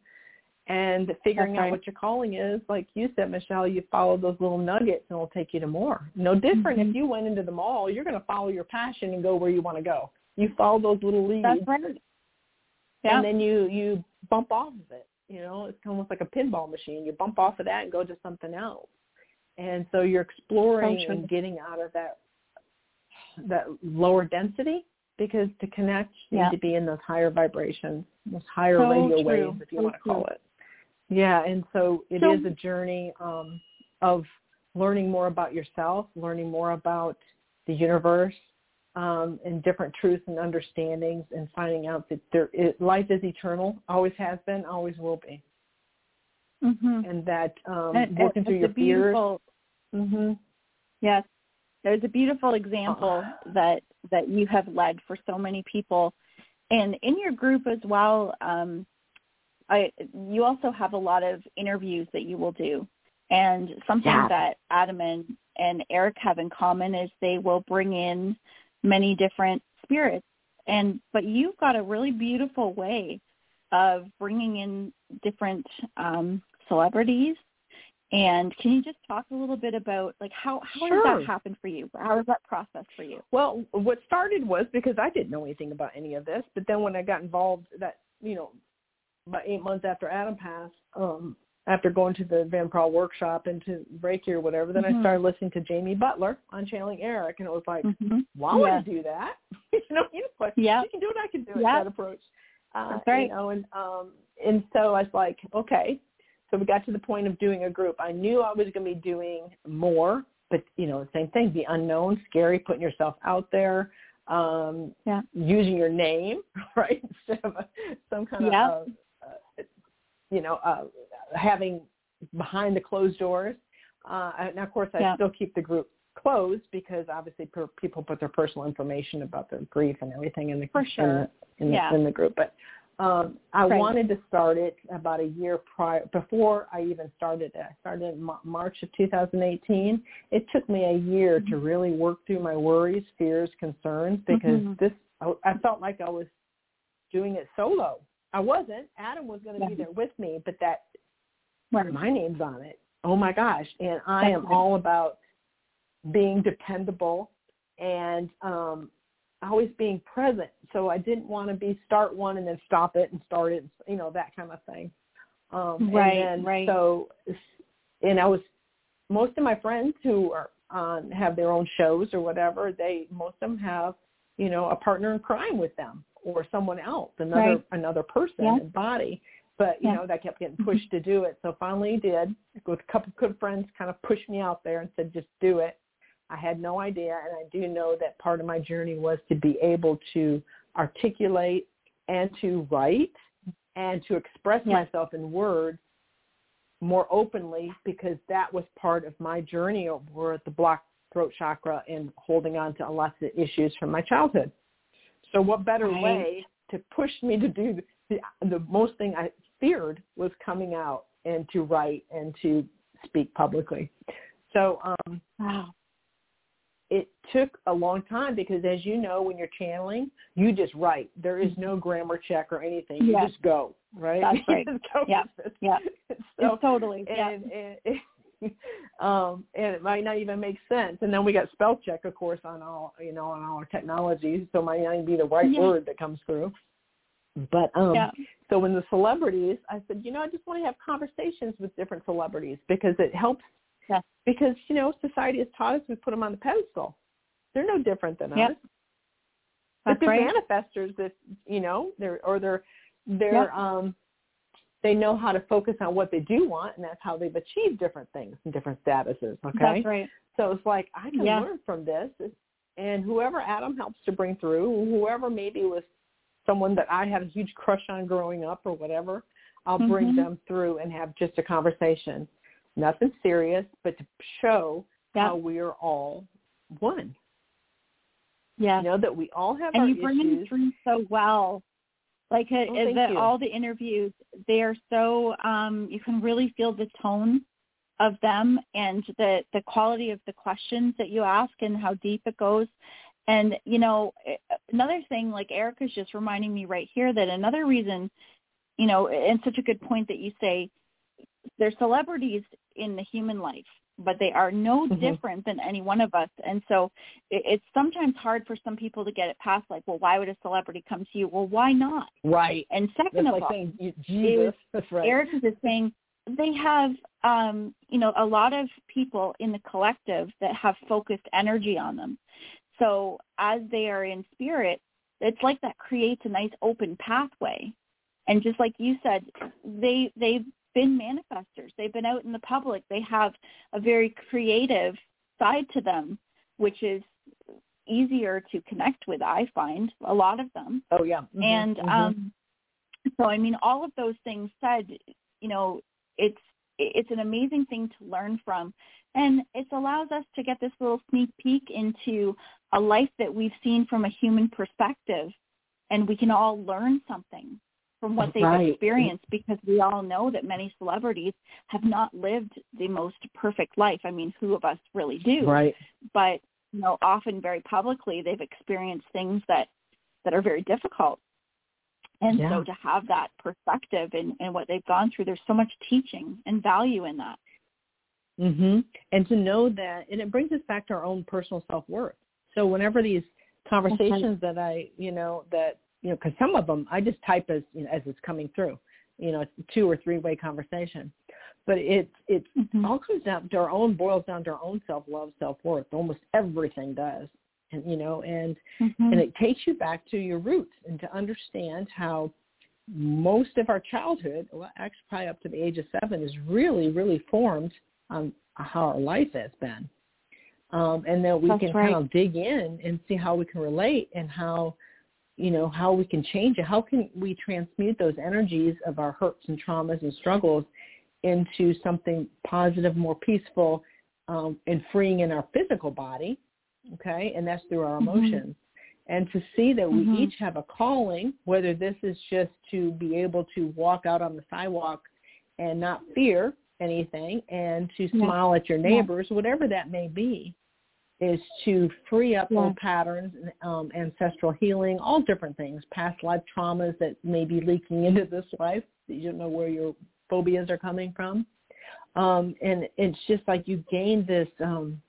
And figuring That's out right. what your calling is, like you said, Michelle, you follow those little nuggets and it'll take you to more. No different Mhm. if you went into the mall, you're going to follow your passion and go where you want to go. You follow those little leads That's right. Yeah. and then you you bump off of it. You know, it's almost like a pinball machine. You bump off of that and go to something else. And so you're exploring So and getting out of that that lower density because to connect you Yeah. need to be in those higher vibrations, those higher So radio true. waves if you So want to call true. it. Yeah, and so it is So- a journey um, of learning more about yourself, learning more about the universe, um, and different truths and understandings, and finding out that there is, life is eternal, always has been, always will be, Mhm. and that um, And- working through your fears. beautiful, hmm Yes. There's a beautiful example that that you have led for so many people. And in your group as well, um, I you also have a lot of interviews that you will do. And something Yeah. that Adam and, and Eric have in common is they will bring in many different spirits. And but you've got a really beautiful way of bringing in different um, celebrities and can you just talk a little bit about like how how does Sure. that happen for you? How does that process for you? Well, what started was because I didn't know anything about any of this, but then when I got involved, that you know, about eight months after Adam passed, um, after going to the Van Praagh workshop and to Reiki or whatever, then I Mhm. started listening to Jamie Butler on Channeling Erik, and it was like, Mm-hmm. well, I want to do that. you know, you know, like, Yeah. you can do it, I can do it. Yeah. That approach. Uh, That's right. You know, and um, and so I was like, okay. So we got to the point of doing a group. I knew I was going to be doing more, but you know, the same thing, the unknown, scary, putting yourself out there, um, Yeah. using your name, right, instead of a, some kind Yeah. of, you know, uh, having behind the closed doors. Uh, and of course, I Yeah. still keep the group closed because obviously per, people put their personal information about their grief and everything in the For in sure. the, in, Yeah. the, in the group. But um, I Right. wanted to start it about a year prior before I even started it. I started in Ma- March of 2018. It took me a year to Mm-hmm. really work through my worries, fears, concerns because Mhm. this I, I felt like I was doing it solo. I wasn't. Adam was going to be there with me, but that Right. my name's on it. Oh my gosh! And I am all about being dependable and um always being present. So I didn't want to be start one and then stop it and start it, you know, that kind of thing. Um Right, and then right. so and I was most of my friends who are on have their own shows or whatever, they most of them have, you know, a partner in crime with them or someone else, another Right. another person Yeah. and body. But you Yeah. know, that kept getting mm-hmm. pushed to do it. So finally he did with a couple of good friends kind of pushed me out there and said, just do it. I had no idea, and I do know that part of my journey was to be able to articulate and to write and to express Yes. myself in words more openly because that was part of my journey over at the blocked throat chakra and holding on to a lot of the issues from my childhood. So what better Right. way to push me to do the, the most thing I feared was coming out and to write and to speak publicly. So um, Wow. it took a long time because as you know when you're channeling you just write there is no grammar check or anything you just go right That's right. Go Yeah. Yeah. so, totally. Yeah. and, and um and it might not even make sense and then we got spell check of course on all you know on all our technologies so it might not even be the right Yeah. word that comes through but um yeah. so when the celebrities i said you know i just want to have conversations with different celebrities because it helps Yes. because you know society has taught us we put them on the pedestal they're no different than Yep. us That's but they're right. manifestors that you know they're or they're they're Yep. um they know how to focus on what they do want and that's how they've achieved different things in different statuses okay That's right. so it's like i can Yeah. learn from this and whoever adam helps to bring through whoever maybe was someone that i had a huge crush on growing up or whatever i'll bring Mhm. them through and have just a conversation nothing serious but to show Yeah. how we are all one Yeah. you know that we all have our and you bring issues them through so well. Like uh, Oh, thank the, all the interviews, they are so um, you can really feel the tone of them and the the quality of the questions that you ask and how deep it goes. And you know, another thing, like Erica's just reminding me right here that another reason, you know, and such a good point that you say, they're celebrities in the human life, but they are no Mhm. different than any one of us. And so it, it's sometimes hard for some people to get it past, like, well, why would a celebrity come to you? Well, why not? right And that's second of like all, saying jesus that's right Erik is just saying they have, um, you know, a lot of people in the collective that have focused energy on them. So as they are in spirit, it's like that creates a nice open pathway. And just like you said, they they've been manifestors. They've been out in the public. They have a very creative side to them, which is easier to connect with. I find a lot of them oh yeah Mhm, and mhm. um so i mean all of those things said you know it's it's an amazing thing to learn from and it allows us to get this little sneak peek into a life that we've seen from a human perspective and we can all learn something from what they've Right. experienced because we all know that many celebrities have not lived the most perfect life. I mean who of us really do? Right. But you know often very publicly they've experienced things that that are very difficult. And Yeah. so to have that perspective and and what they've gone through there's so much teaching and value in that. Hmm And to know that, and it brings us back to our own personal self worth. So whenever these conversations that I, you know, that you know, because some of them I just type as you know, as it's coming through, you know, two or three way conversation, but it's it's Mhm. all comes down to our own boils down to our own self love, self worth. Almost everything does, and you know, and Mhm. and it takes you back to your roots and to understand how most of our childhood, well, actually probably up to the age of seven, is really, really formed on how our life has been. Um, and then we That's can right. kind of dig in and see how we can relate and how, you know, how we can change it. How can we transmute those energies of our hurts and traumas and struggles into something positive, more peaceful, um, and freeing in our physical body, okay? And that's through our Mhm. emotions. And to see that we Mhm. each have a calling, whether this is just to be able to walk out on the sidewalk and not fear anything and to Yeah. smile at your Yeah. neighbors, whatever that may be, is to free up Yeah. old patterns, um, ancestral healing, all different things, past life traumas that may be leaking into this life you don't know where your phobias are coming from. Um, and it's just like you gain this um,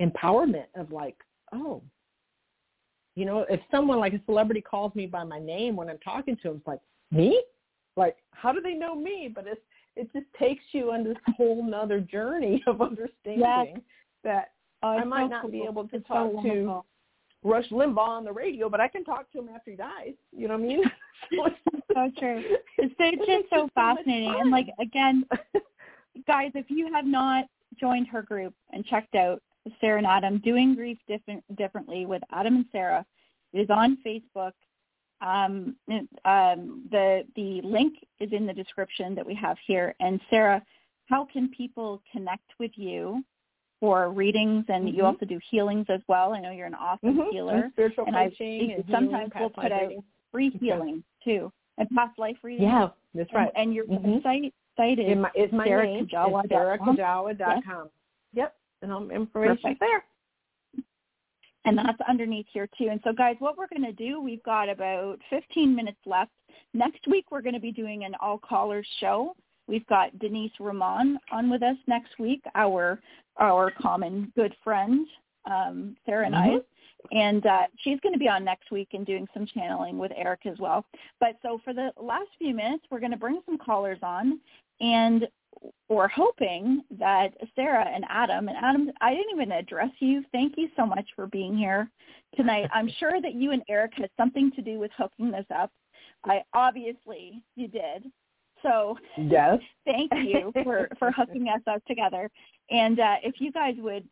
empowerment of like, oh, you know, if someone like a celebrity calls me by my name when I'm talking to them, it's like, me? Like, how do they know me? But it's it just takes you on this whole nother journey of understanding that Oh, it's I might not be able to It's so talk to. Rush Limbaugh on the radio, but I can talk to him after he dies. You know what I mean? so, it's, so true it's, it's makes just so fascinating and like again guys, if you have not joined her group and checked out Sara and Adam doing grief different, differently with Adam and Sara, it is on Facebook. Um, um, the the link is in the description that we have here. And Sara, how can people connect with you for readings? And you Mhm. also do healings as well. I know you're an awesome Mhm. healer. And spiritual And I- and sometimes we'll put out. Free healing too, and past life readings. Yeah, that's right. And, and your Mhm. website site is my, it's my Sara name. Kujawa It's dot com. sarakujawa.com. Yep, and all information's Perfect. there. and that's underneath here too. And so guys, what we're going to do, we've got about 15 minutes left. Next week, we're going to be doing an all callers show. We've got Denise Ramon on with us next week, our our common good friend, um, Sara and mm-hmm. I. And uh, she's going to be on next week and doing some channeling with Erik as well. But so for the last few minutes, we're going to bring some callers on, and we're hoping that Sara and Adam, and Adam, I didn't even address you. Thank you so much for being here tonight. I'm sure that you and Erik had something to do with hooking this up. I obviously you did. So yes, thank you for for hooking us up together. And uh, if you guys would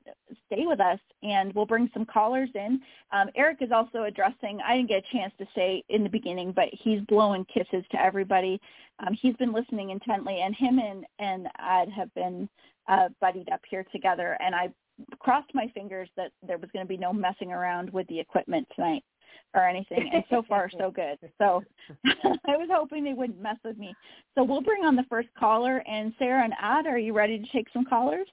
stay with us, and we'll bring some callers in. Um, Erik is also addressing. I didn't get a chance to say in the beginning, but he's blowing kisses to everybody. Um, he's been listening intently, and him and and Ad have been uh, buddied up here together. And I crossed my fingers that there was going to be no messing around with the equipment tonight or anything. And so far, so good. So I was hoping they wouldn't mess with me. So we'll bring on the first caller. And Sara and Ad, are you ready to take some callers?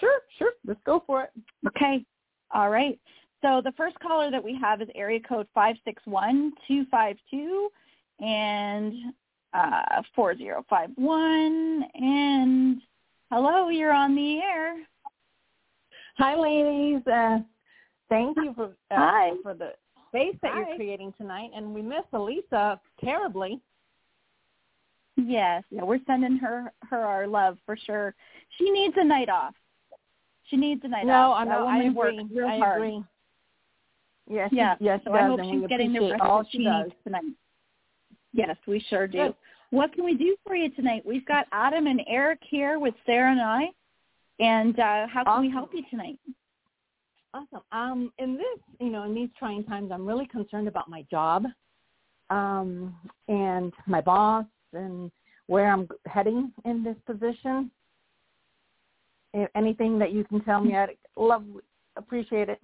Sure, sure. Let's go for it. Okay. All right. So the first caller that we have is area code five six one two five two and uh, 4051. And hello, you're on the air. Hi, ladies. Uh, thank you for uh, Hi. for the space that Hi. you're creating tonight. And we miss Elisa terribly. Yes, yeah, we're sending her her our love for sure. She needs a night off. She needs a night no, off. No, I agree. works real I hard. agree. Yes, yeah. yes, so I hope she's we getting the rest all she she does. needs tonight. Yes, we sure do. Good. What can we do for you tonight? We've got Adam and Erik here with Sara and I. And uh, how can awesome. we help you tonight? Awesome. Um, in this, you know, in these trying times, I'm really concerned about my job um, and my boss and where I'm heading in this position. If anything that you can tell me, I'd love, appreciate it.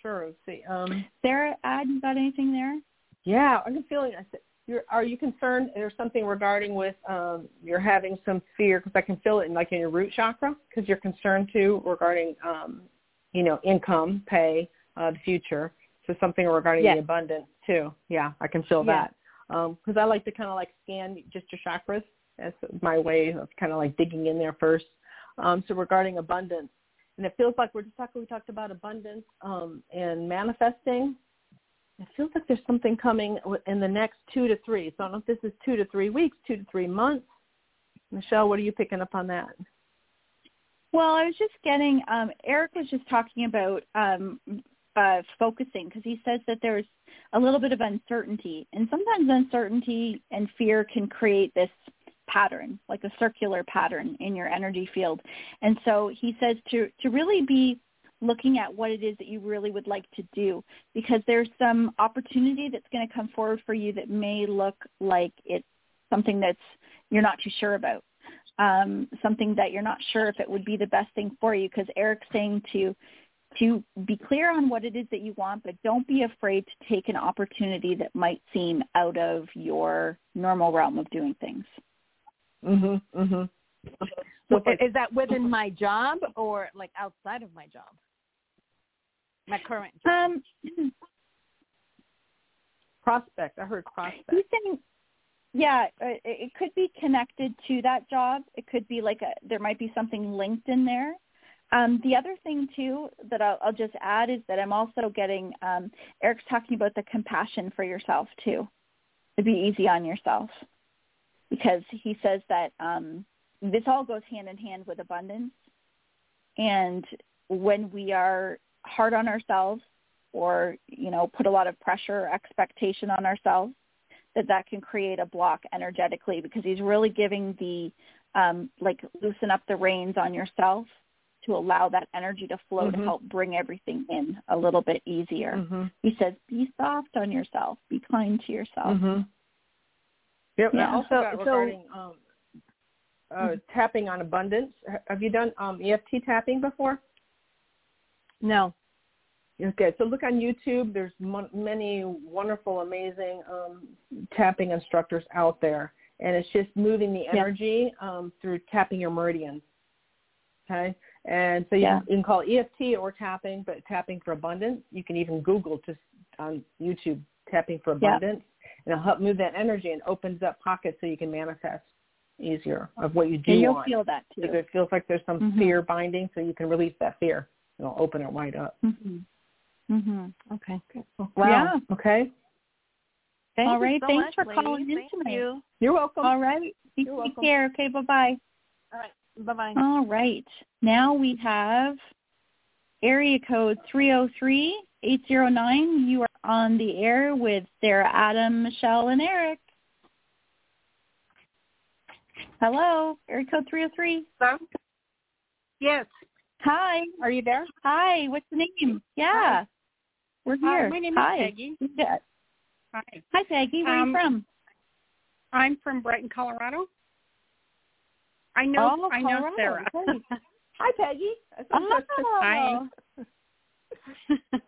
Sure. Let's see. Um, Sara, Ad, you got anything there? yeah, I'm feeling. You're, are you concerned? There's something regarding with um, you're having some fear because I can feel it in like in your root chakra because you're concerned too regarding um, you know income, pay, uh, the future. So something regarding Yes. the abundance too. Yeah, I can feel Yeah. that because I like to kind of like scan just your chakras. That's my way of kind of like digging in there first. Um, so regarding abundance, and it feels like we're just talking. We talked about abundance um, and manifesting. It feels like there's something coming in the next two to three. So I don't know if this is two to three weeks, two to three months. Michelle, what are you picking up on that? Well, I was just getting, um, Erik was just talking about um, uh, focusing because he says that there's a little bit of uncertainty. And sometimes uncertainty and fear can create this pattern, like a circular pattern in your energy field. And so he says to, to really be looking at what it is that you really would like to do because there's some opportunity that's going to come forward for you that may look like it's something that's you're not too sure about um, something that you're not sure if it would be the best thing for you because erik's saying to to be clear on what it is that you want, but don't be afraid to take an opportunity that might seem out of your normal realm of doing things. Mhm. Mhm. So is that within my job or like outside of my job? My current job. Um, prospect. I heard prospect. he's saying, yeah, it, it could be connected to that job. It could be like a there might be something linked in there. Um, the other thing too that I'll, I'll just add is that I'm also getting um, Erik's talking about the compassion for yourself too, to be easy on yourself, because he says that um, this all goes hand in hand with abundance, and when we are hard on ourselves or you know put a lot of pressure or expectation on ourselves, that that can create a block energetically because he's really giving the um, like loosen up the reins on yourself to allow that energy to flow Mhm. to help bring everything in a little bit easier. Mhm. He says, be soft on yourself. Be kind to yourself. Mhm. Yep. and I Yeah. also So- got so- regarding um, uh, tapping on abundance. Have you done um, EFT tapping before? No. Okay, so look on YouTube. There's mon- many wonderful, amazing um, tapping instructors out there, and it's just moving the Yeah. energy um, through tapping your meridians. Okay, and so you, Yeah. you can call EFT or tapping, but tapping for abundance. You can even Google just on YouTube tapping for Yeah. abundance, and it'll help move that energy and opens up pockets so you can manifest easier of what you do And you'll want. feel that too. it feels like there's some Mhm. fear binding, so you can release that fear. It'll open it right up. Mhm. Mhm. Okay. Good. Yeah. Okay. Thank All you right. so Thanks much, for ladies. calling in Thank tonight. You. You're welcome. All right. You You're take welcome. care. Okay. Bye bye. All right. Bye bye. All right. Now we have area code 303-809. You are on the air with Sara, Adam, Michelle, and Erik. Hello, area code 303. Hello? Yes. Hi. Are you there? Hi. What's the name? Yeah. We're here. Hi, my name Hi. is Peggy. Yeah. Hi. Hi, Peggy. Where Um, are you from? I'm from Brighton, Colorado. I know Oh, I know Sara. Hi, Peggy. Oh.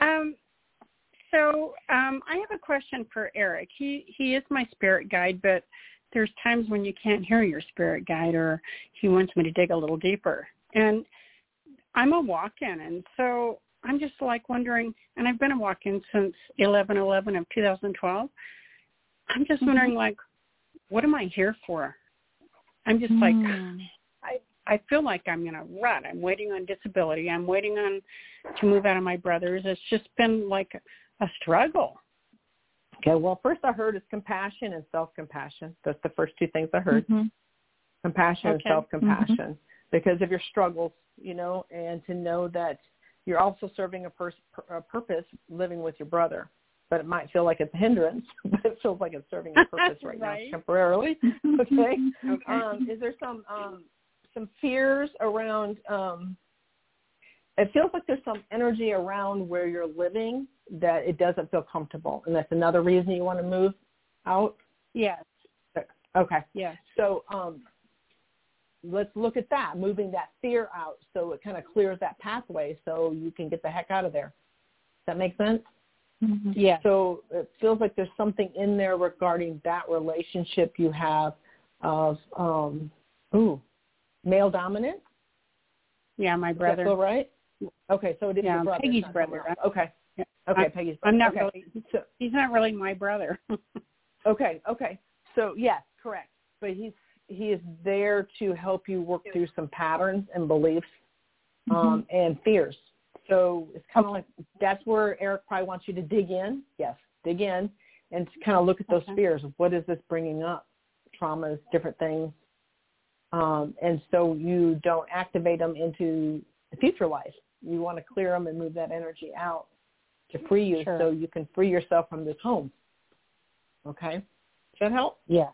um so um I have a question for Erik. He he is my spirit guide, but there's times when you can't hear your spirit guide or he wants me to dig a little deeper. And I'm a walk-in and so I'm just like wondering and I've been a walk-in since 11/11 of 2012. I'm just Mhm. wondering like what am I here for? I'm just like Hmm. I I feel like I'm in a rut. I'm waiting on disability. I'm waiting on to move out of my brother's. It's just been like a struggle. Okay, well, first I heard is compassion and self-compassion. That's the first two things I heard. Mhm. Compassion and self-compassion because of your struggles, you know, and to know that you're also serving a, a purpose living with your brother. But it might feel like it's a hindrance, but it feels like it's serving a purpose right, Right. now temporarily. Okay. Okay. Um, is there some um, some fears around? Um, it feels like there's some energy around where you're living that it doesn't feel comfortable, and that's another reason you want to move out. yes. Okay. Yes. So um, let's look at that, moving that fear out so it kind of clears that pathway so you can get the heck out of there. Does that make sense? Mhm. Yes. So it feels like there's something in there regarding that relationship you have of, um, ooh, male dominant. Yeah, my brother. feel right? Okay, so it is Yeah, your brother. Peggy's it's not someone brother. else. Okay. Yeah. Okay, I'm- Peggy's I'm not okay. really So, he's not really my brother. Okay, okay. So yes, correct. But he's he is there to help you work through some patterns and beliefs um, and fears. So it's kind of like that's where Erik probably wants you to dig in. Yes, dig in and kind of look at those Okay. fears. What is this bringing up? Traumas, different things. Um, and so you don't activate them into the future life. You want to clear them and move that energy out to free you Sure. so you can free yourself from this home. Okay? Does that help? yes.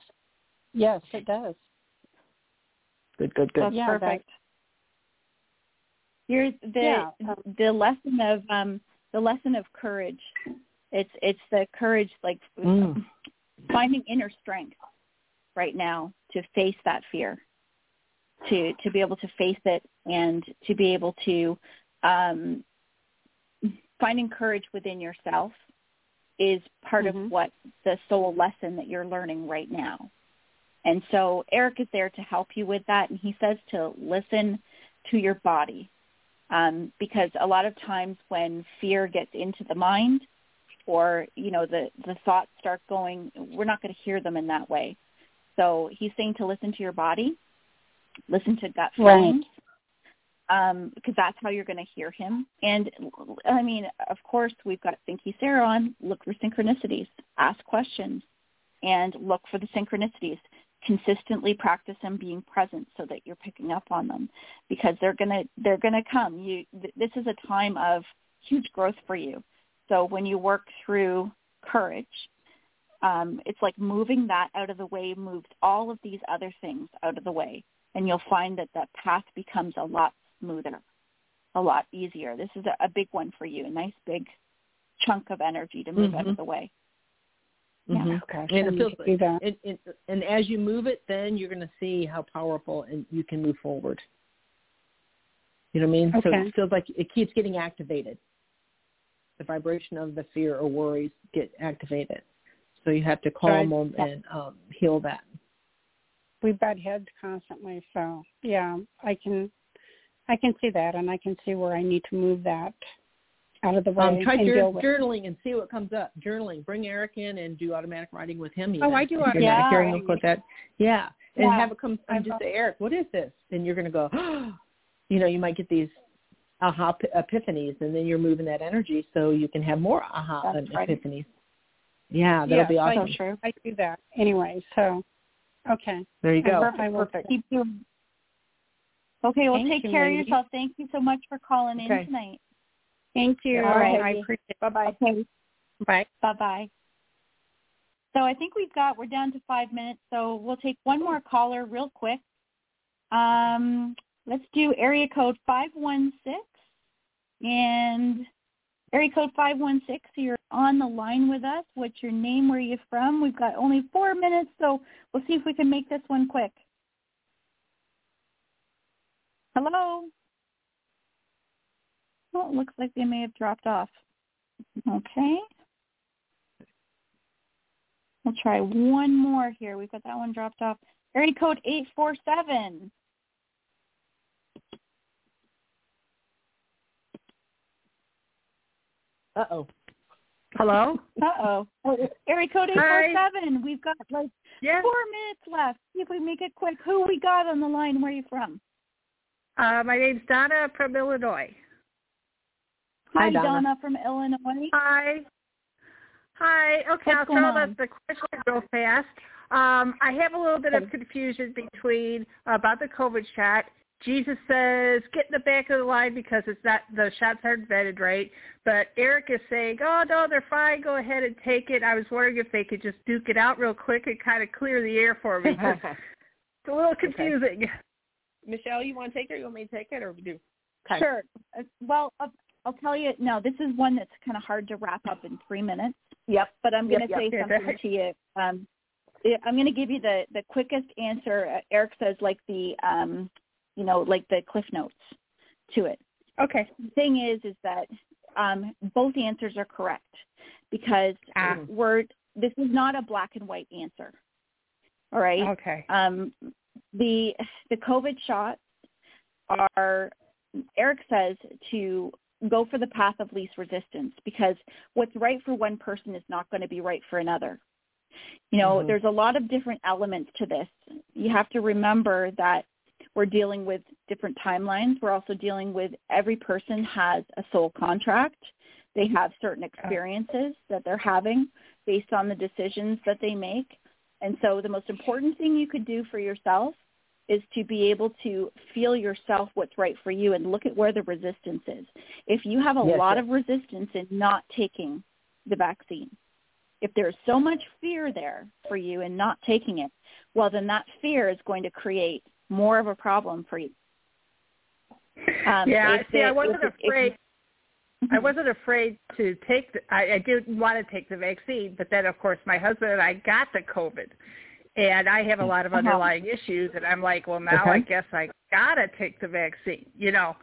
Yes, it does. Good, good, good. That's yeah, perfect. Here's the Yeah. the lesson of um the lesson of courage. It's it's the courage like Mm. finding inner strength right now to face that fear. To to be able to face it and to be able to um finding courage within yourself is part Mhm. of what the soul lesson that you're learning right now. And so Erik is there to help you with that and he says to listen to your body um, because a lot of times when fear gets into the mind or you know the the thoughts start going we're not going to hear them in that way. So he's saying to listen to your body listen to gut Right. feelings um, because that's how you're going to hear him. And i mean of course we've got thinky sarah on look for synchronicities ask questions and look for the synchronicities consistently practice them being present so that you're picking up on them because they're going to they're going to come. You th- this is a time of huge growth for you. So when you work through courage um, it's like moving that out of the way moves all of these other things out of the way and you'll find that that path becomes a lot smoother a lot easier. This is a, a big one for you a nice big chunk of energy to move out Mhm. of the way Yeah. Mhm. Okay. And it feels need do that. and, and, and as you move it, then you're going to see how powerful and you can move forward. You know what I mean? So it feels like it keeps getting activated. The vibration of the fear or worries get activated. So you have to calm them and um, heal that. we butt heads constantly, so yeah, I can I can see that, and I can see where I need to move that out of the way Um, try and jour- deal with. journaling and see what comes up. Journaling. Bring Erik in and do automatic writing with him. Even. Oh, I do If you're not automatic hearing writing. with that. Yeah, and Yeah. have it come and just say, Erik, what is this? And you're going to go, you know, you might get these aha epiphanies, and then you're moving that energy so you can have more aha That's right. epiphanies. Yeah, that'll Yes, be I- awesome. true. I do that anyway. So, okay. There you go. I will Perfect. Keep doing. Okay, well, Thank take you, care of yourself. Thank you so much for calling in tonight. Thank you. All right. I appreciate it. Bye-bye. Okay, Bye. bye bye. So I think we've got we're down to five minutes, so we'll take one more caller real quick. Um, let's do area code five one six and area code five one six. You're on the line with us. What's your name? Where are you from? We've got only four minutes, so we'll see if we can make this one quick. Hello. Oh, it looks like they may have dropped off. Okay. We'll try one more here. We've got that one dropped off. Area code 847. Uh-oh. Hello. Uh-oh. Area code Hi. 847. We've got like Yes. four minutes left. See if we make it quick. Who we got on the line? Where are you from? Uh, my name's Donna from Illinois. Hi, Hi, Donna. from Illinois. Hi. Hi. Okay, What's I'll going throw on? the, the question real fast. Um, I have a little bit of confusion between uh, about the COVID shot. Jesus says get in the back of the line because it's not the shots aren't vetted right. But Erik is saying, oh no, they're fine. Go ahead and take it. I was wondering if they could just duke it out real quick and kind of clear the air for me. 'cause it's a little confusing. Michelle, you want to take it or you want me to take it or we do? Sure. Uh, Well, I'll, tell you. No, this is one that's kind of hard to wrap up in three minutes. Yep. But I'm going to Yep, say yep. something to you. Um, I'm going to give you the the quickest answer. Erik says like the um, you know, like the cliff notes to it. Okay. The thing is, is that um, both answers are correct because Ah. we're this is not a black and white answer. All right. Okay. Um, the the COVID shots are Erik says to go for the path of least resistance because what's right for one person is not going to be right for another. You know, Mhm. there's a lot of different elements to this. You have to remember that we're dealing with different timelines. We're also dealing with every person has a soul contract. They have certain experiences that they're having based on the decisions that they make. And so the most important thing you could do for yourself is to be able to feel yourself what's right for you and look at where the resistance is. If you have a Yes, lot yes. of resistance in not taking the vaccine, if there's so much fear there for you in not taking it, well, then that fear is going to create more of a problem for you. Um, yeah. See, the- I wasn't if- if- afraid. I Mhm. wasn't afraid to take the. I, I didn't want to take the vaccine, but then of course my husband and I got the COVID, and I have a lot of Uh-huh. underlying issues, and I'm like, well, now Okay. I guess I gotta take the vaccine. You know,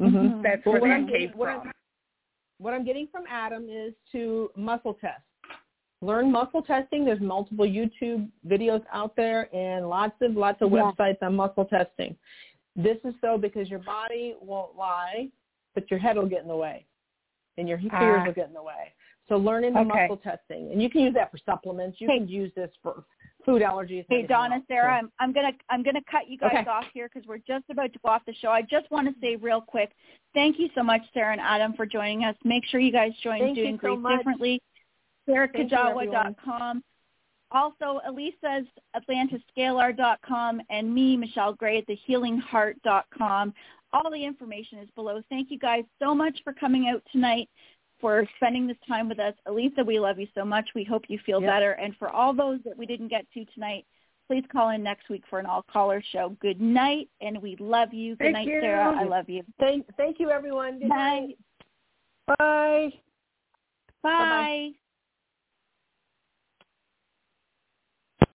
Mm-hmm. that's Well, where what that I'm came getting, what from. I'm, what I'm getting from Adam is to muscle test. Learn muscle testing. There's multiple YouTube videos out there and lots of lots of Yeah. websites on muscle testing. This is so because your body won't lie, but your head will get in the way, and your fears Ah. will get in the way. So learning the Okay. muscle testing, and you can use that for supplements. You Hey. can use this for food allergies. Hey Donna, else. Sara, So- I'm, I'm gonna I'm gonna cut you guys Okay. off here because we're just about to go off the show. I just want to say real quick, thank you so much, Sara and Adam, for joining us. Make sure you guys join Thank Doing so Grief much. Differently. Thank you, SaraKujawa.com. Also, Elisa's AtlantisScalar.com and me, Michelle Gray, at TheHealingHeart.com. All the information is below. Thank you guys so much for coming out tonight, for spending this time with us. Elisa, we love you so much. We hope you feel Yep. better. And for all those that we didn't get to tonight, please call in next week for an all-caller show. Good night, and we love you. Good Thank night, you. Sara. I love you. Thank, thank you, everyone. Good Bye. night. Bye. Bye.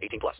18 plus.